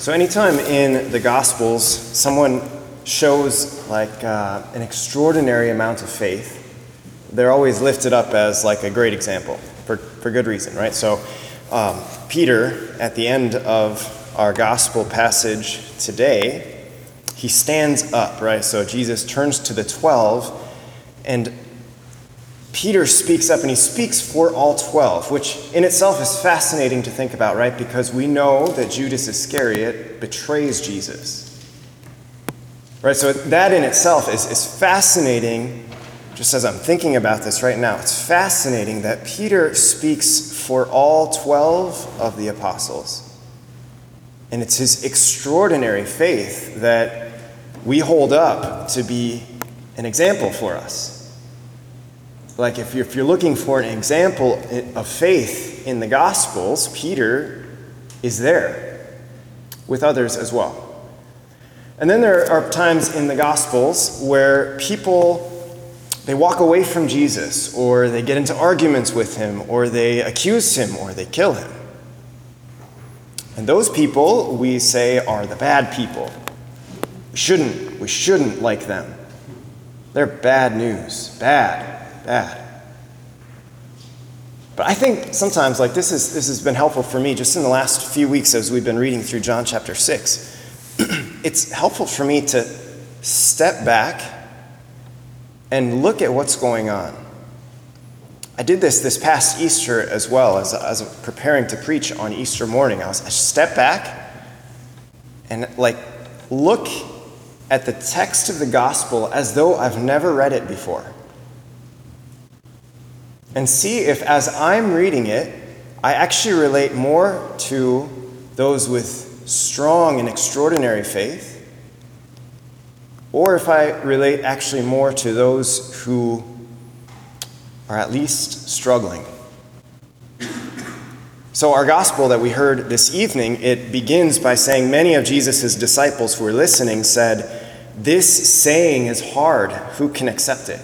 So, anytime in the Gospels someone shows like uh, an extraordinary amount of faith, they're always lifted up as like a great example for, for good reason, right? So, um, Peter, at the end of our gospel passage today, he stands up, right? So, Jesus turns to the 12 and Peter speaks up and he speaks for all 12, which in itself is fascinating to think about, right? Because we know that Judas Iscariot betrays Jesus. Right? So that in itself is, is fascinating, just as I'm thinking about this right now. It's fascinating that Peter speaks for all 12 of the apostles. And it's his extraordinary faith that we hold up to be an example for us like if you're, if you're looking for an example of faith in the Gospels, Peter is there with others as well. And then there are times in the Gospels where people they walk away from Jesus or they get into arguments with him or they accuse him or they kill him. And those people we say are the bad people. We shouldn't we shouldn't like them. They're bad news. Bad bad. But I think sometimes, like this, is, this has been helpful for me just in the last few weeks as we've been reading through John chapter 6. it's helpful for me to step back and look at what's going on. I did this this past Easter as well as, as preparing to preach on Easter morning. I, was, I stepped back and like look at the text of the gospel as though I've never read it before and see if, as I'm reading it, I actually relate more to those with strong and extraordinary faith, or if I relate actually more to those who are at least struggling. So, our gospel that we heard this evening, it begins by saying many of Jesus' disciples who were listening said, This saying is hard. Who can accept it?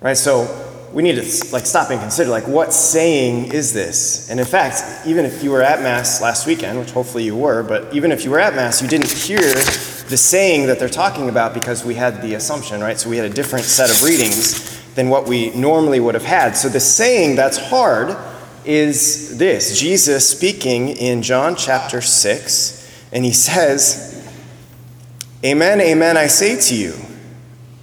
Right? So, we need to like stop and consider like what saying is this? And in fact even if you were at mass last weekend which hopefully you were but even if you were at mass you didn't hear the saying that they're talking about because we had the assumption right? So we had a different set of readings than what we normally would have had. So the saying that's hard is this. Jesus speaking in john chapter 6 and he says amen amen i say to you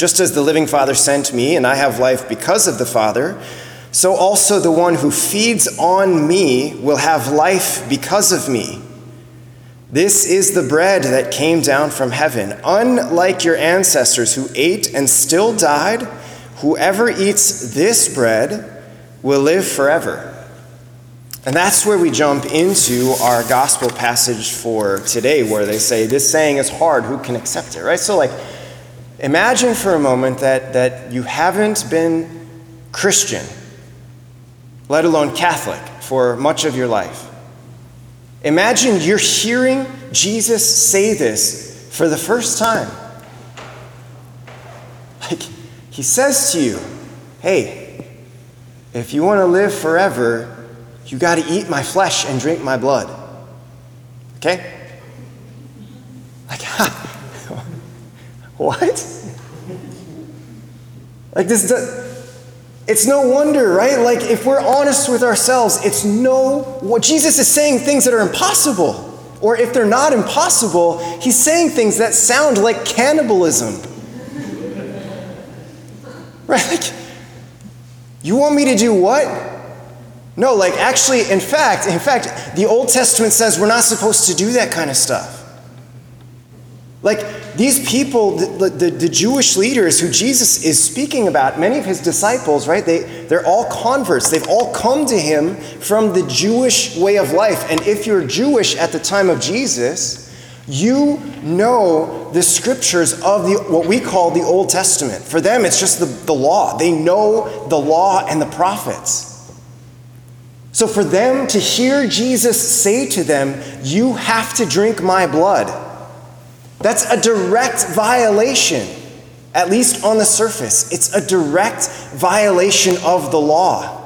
Just as the living Father sent me, and I have life because of the Father, so also the one who feeds on me will have life because of me. This is the bread that came down from heaven. Unlike your ancestors who ate and still died, whoever eats this bread will live forever. And that's where we jump into our gospel passage for today, where they say, This saying is hard, who can accept it, right? So, like, Imagine for a moment that, that you haven't been Christian, let alone Catholic, for much of your life. Imagine you're hearing Jesus say this for the first time. Like, he says to you, hey, if you want to live forever, you got to eat my flesh and drink my blood. Okay? Like, What? Like this, it's no wonder, right? Like if we're honest with ourselves, it's no, what Jesus is saying things that are impossible. Or if they're not impossible, he's saying things that sound like cannibalism. right? Like, you want me to do what? No, like actually, in fact, in fact, the Old Testament says we're not supposed to do that kind of stuff. Like, these people, the, the, the, Jewish leaders who Jesus is speaking about, many of his disciples, right, they, they're all converts. They've all come to him from the Jewish way of life. And if you're Jewish at the time of Jesus, You know the scriptures of the, what we call the Old Testament. For them, it's just the, the law. They know the law and the prophets. So for them to hear Jesus say to them, You have to drink my blood, that's a direct violation, at least on the surface. It's a direct violation of the law.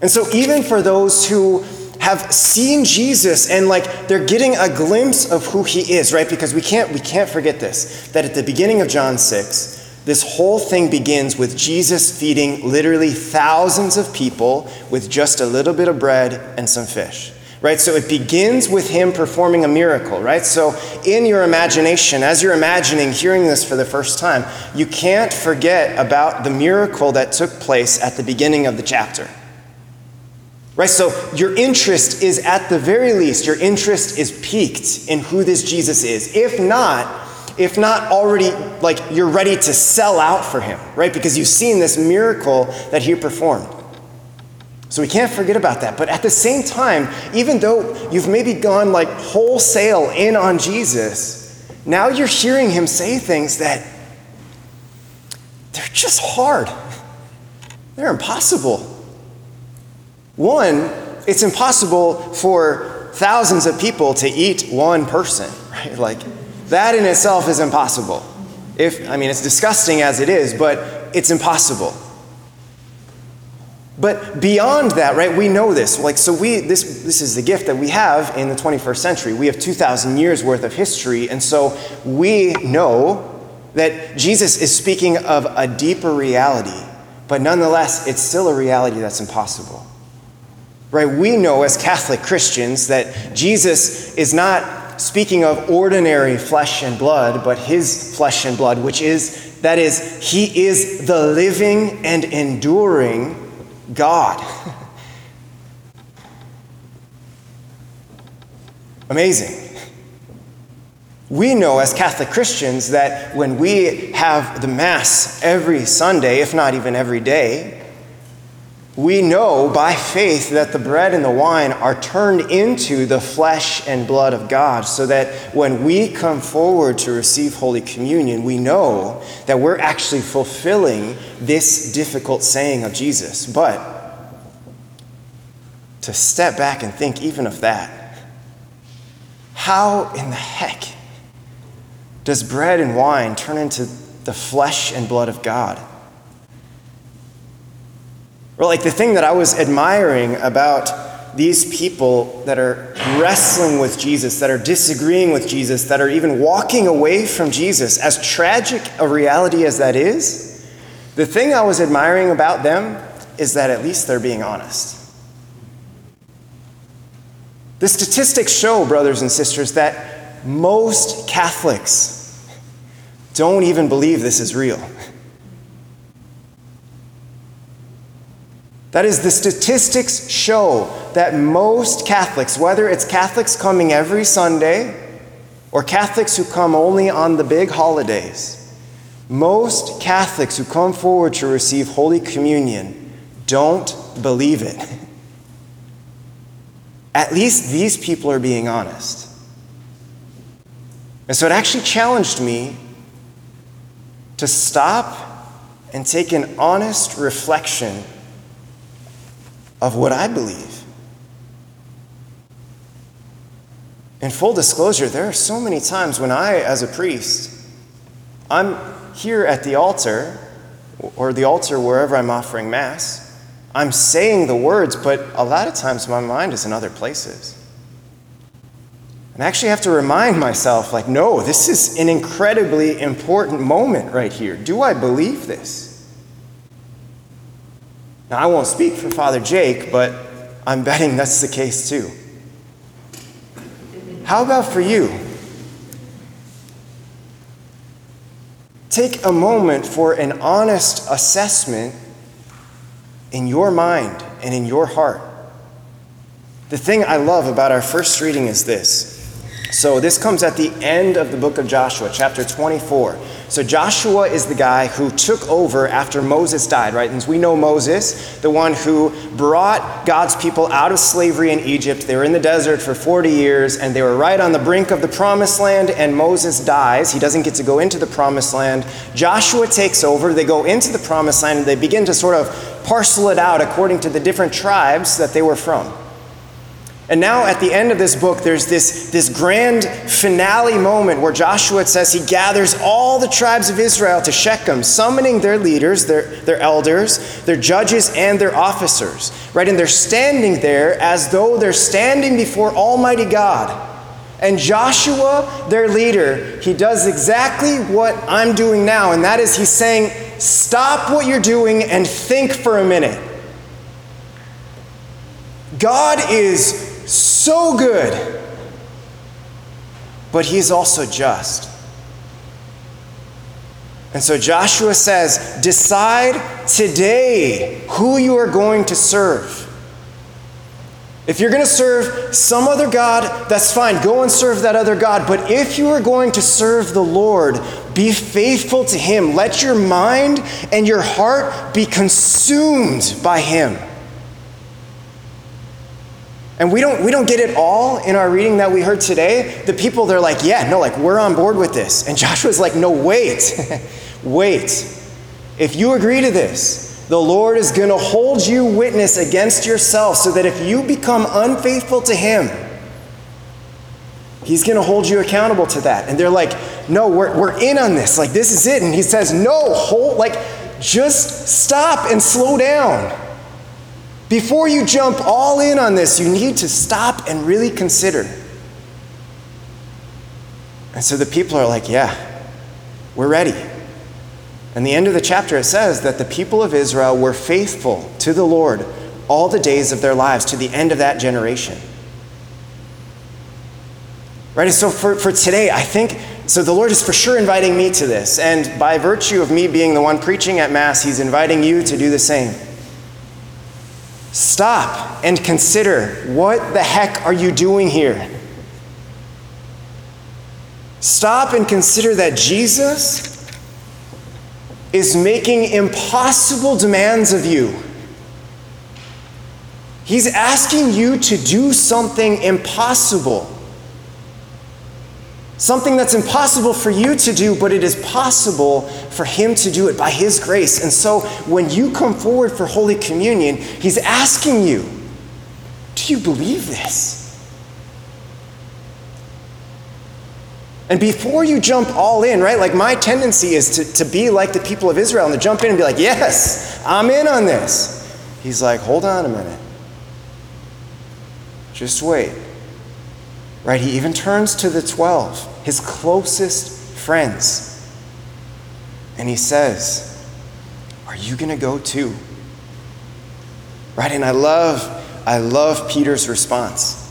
And so, even for those who have seen Jesus and like they're getting a glimpse of who he is, right? Because we can't we can't forget this that at the beginning of John 6, this whole thing begins with Jesus feeding literally thousands of people with just a little bit of bread and some fish. Right? So it begins with him performing a miracle, right? So in your imagination, as you're imagining hearing this for the first time, you can't forget about the miracle that took place at the beginning of the chapter. Right? So your interest is at the very least, your interest is piqued in who this Jesus is. If not, if not already like you're ready to sell out for him, right? Because you've seen this miracle that he performed. So we can't forget about that. But at the same time, even though you've maybe gone like wholesale in on Jesus, now you're hearing him say things that they're just hard. They're impossible. One, it's impossible for thousands of people to eat one person, right? Like, that in itself is impossible. If, I mean, it's disgusting as it is, but it's impossible. But beyond that, right, we know this. Like, so we, this, this is the gift that we have in the 21st century. We have 2,000 years worth of history, and so we know that Jesus is speaking of a deeper reality, but nonetheless, it's still a reality that's impossible. Right? We know as Catholic Christians that Jesus is not speaking of ordinary flesh and blood, but his flesh and blood, which is, that is, he is the living and enduring God. Amazing. We know as Catholic Christians that when we have the Mass every Sunday, if not even every day, we know by faith that the bread and the wine are turned into the flesh and blood of God, so that when we come forward to receive Holy Communion, we know that we're actually fulfilling this difficult saying of Jesus. But to step back and think even of that, how in the heck does bread and wine turn into the flesh and blood of God? Or, like, the thing that I was admiring about these people that are wrestling with Jesus, that are disagreeing with Jesus, that are even walking away from Jesus, as tragic a reality as that is, the thing I was admiring about them is that at least they're being honest. The statistics show, brothers and sisters, that most Catholics don't even believe this is real. That is, the statistics show that most Catholics, whether it's Catholics coming every Sunday or Catholics who come only on the big holidays, most Catholics who come forward to receive Holy Communion don't believe it. At least these people are being honest. And so it actually challenged me to stop and take an honest reflection of what I believe. In full disclosure, there are so many times when I, as a priest, I'm here at the altar, or the altar wherever I'm offering Mass. I'm saying the words, but a lot of times my mind is in other places. And I actually have to remind myself, like, no, this is an incredibly important moment right here. Do I believe this? Now, I won't speak for Father Jake, but I'm betting that's the case too. How about for you? Take a moment for an honest assessment in your mind and in your heart. The thing I love about our first reading is this. So, this comes at the end of the book of Joshua, chapter 24. So Joshua is the guy who took over after Moses died, right? And we know Moses, the one who brought God's people out of slavery in Egypt. They were in the desert for 40 years and they were right on the brink of the promised land, and Moses dies. He doesn't get to go into the promised land. Joshua takes over. They go into the promised land and they begin to sort of parcel it out according to the different tribes that they were from. And now at the end of this book, there's this, this grand finale moment where Joshua, says, he gathers all the tribes of Israel to Shechem, summoning their leaders, their, their elders, their judges, and their officers. Right? And they're standing there as though they're standing before Almighty God. And Joshua, their leader, he does exactly what I'm doing now, and that is he's saying, Stop what you're doing and think for a minute. God is so good, but he's also just. And so Joshua says, Decide today who you are going to serve. If you're going to serve some other God, that's fine. Go and serve that other God. But if you are going to serve the Lord, be faithful to Him. Let your mind and your heart be consumed by Him. And we don't, we don't get it all in our reading that we heard today. The people, they're like, yeah, no, like, we're on board with this. And Joshua's like, no, wait, wait. If you agree to this, the Lord is going to hold you witness against yourself so that if you become unfaithful to Him, He's going to hold you accountable to that. And they're like, no, we're, we're in on this. Like, this is it. And He says, no, hold, like, just stop and slow down. Before you jump all in on this, you need to stop and really consider. And so the people are like, yeah, we're ready. And the end of the chapter, it says that the people of Israel were faithful to the Lord all the days of their lives, to the end of that generation. Right? And so for, for today, I think, so the Lord is for sure inviting me to this. And by virtue of me being the one preaching at Mass, He's inviting you to do the same. Stop and consider what the heck are you doing here? Stop and consider that Jesus is making impossible demands of you. He's asking you to do something impossible. Something that's impossible for you to do, but it is possible for Him to do it by His grace. And so when you come forward for Holy Communion, He's asking you, Do you believe this? And before you jump all in, right? Like my tendency is to, to be like the people of Israel and to jump in and be like, Yes, I'm in on this. He's like, Hold on a minute. Just wait. Right? He even turns to the 12, his closest friends. And he says, Are you going to go too? Right? And I love, I love Peter's response.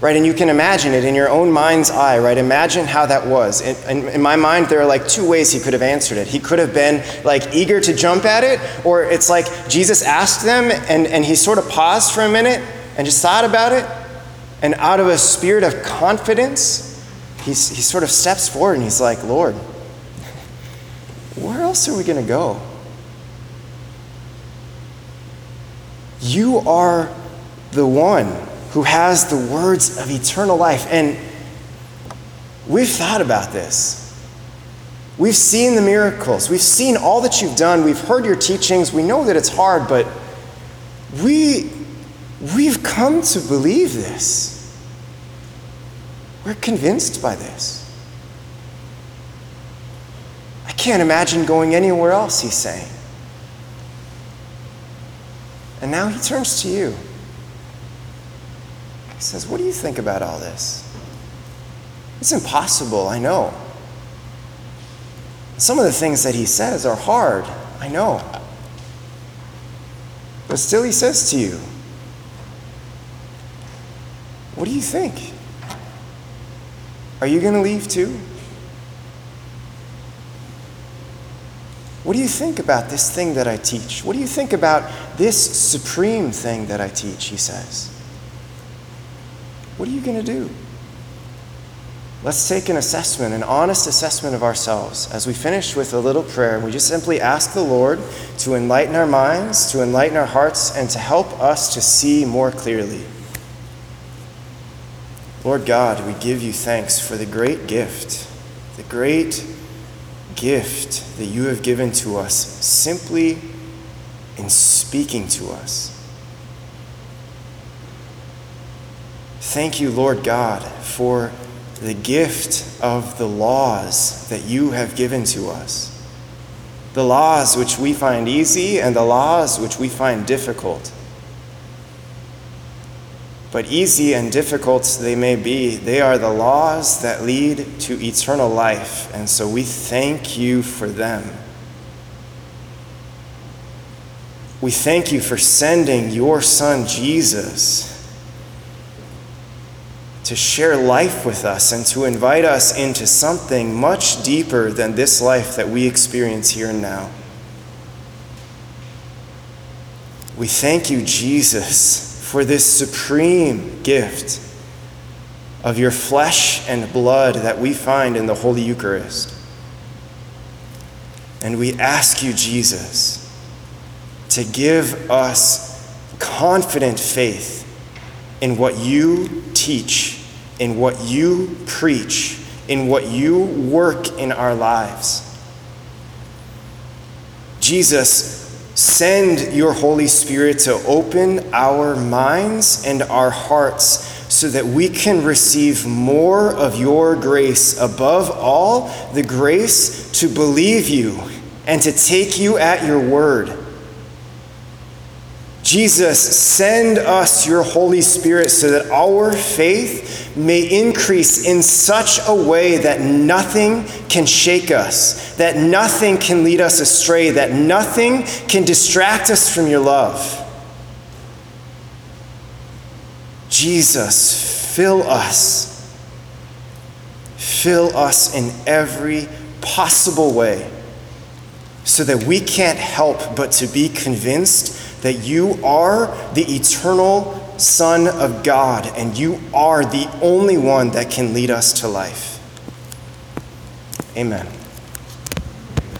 Right? And you can imagine it in your own mind's eye, right? Imagine how that was. In, in, in, my mind, there are like two ways he could have answered it. He could have been like eager to jump at it, or it's like Jesus asked them and, and he sort of paused for a minute and just thought about it and out of a spirit of confidence, he's, he sort of steps forward and he's like, Lord, where else are we going to go? You are the one who has the words of eternal life. And we've thought about this. We've seen the miracles. We've seen all that you've done. We've heard your teachings. We know that it's hard, but we We've come to believe this. We're convinced by this. I can't imagine going anywhere else, he's saying. And now he turns to you. He says, What do you think about all this? It's impossible, I know. Some of the things that he says are hard, I know. But still, he says to you, what do you think? Are you going to leave too? What do you think about this thing that I teach? What do you think about this supreme thing that I teach? He says. What are you going to do? let's take an assessment, an honest assessment of ourselves as we finish with a little prayer. We just simply ask the Lord to enlighten our minds, to enlighten our hearts, and to help us to see more clearly. Lord God, we give you thanks for the great gift, the great gift that you have given to us simply in speaking to us. Thank you, Lord God, for the gift of the laws that you have given to us. The laws which we find easy and the laws which we find difficult. But easy and difficult they may be, they are the laws that lead to eternal life, and so we thank you for them. We thank you for sending your Son Jesus to share life with us and to invite us into something much deeper than this life that we experience here and now. We thank you, Jesus, for this supreme gift of your flesh and blood that we find in the Holy Eucharist. And we ask you, Jesus, to give us confident faith in what you teach, in what you preach, in what you work in our lives. Jesus, send your Holy Spirit to open our minds and our hearts so that we can receive more of your grace, above all, the grace to believe you and to take you at your word. Jesus, send us your Holy Spirit so that our faith may increase in such a way that nothing can shake us, that nothing can lead us astray, that nothing can distract us from your love. Jesus, fill us. Fill us in every possible way so that we can't help but to be convinced that you are the eternal Son of God and you are the only one that can lead us to life. Amen.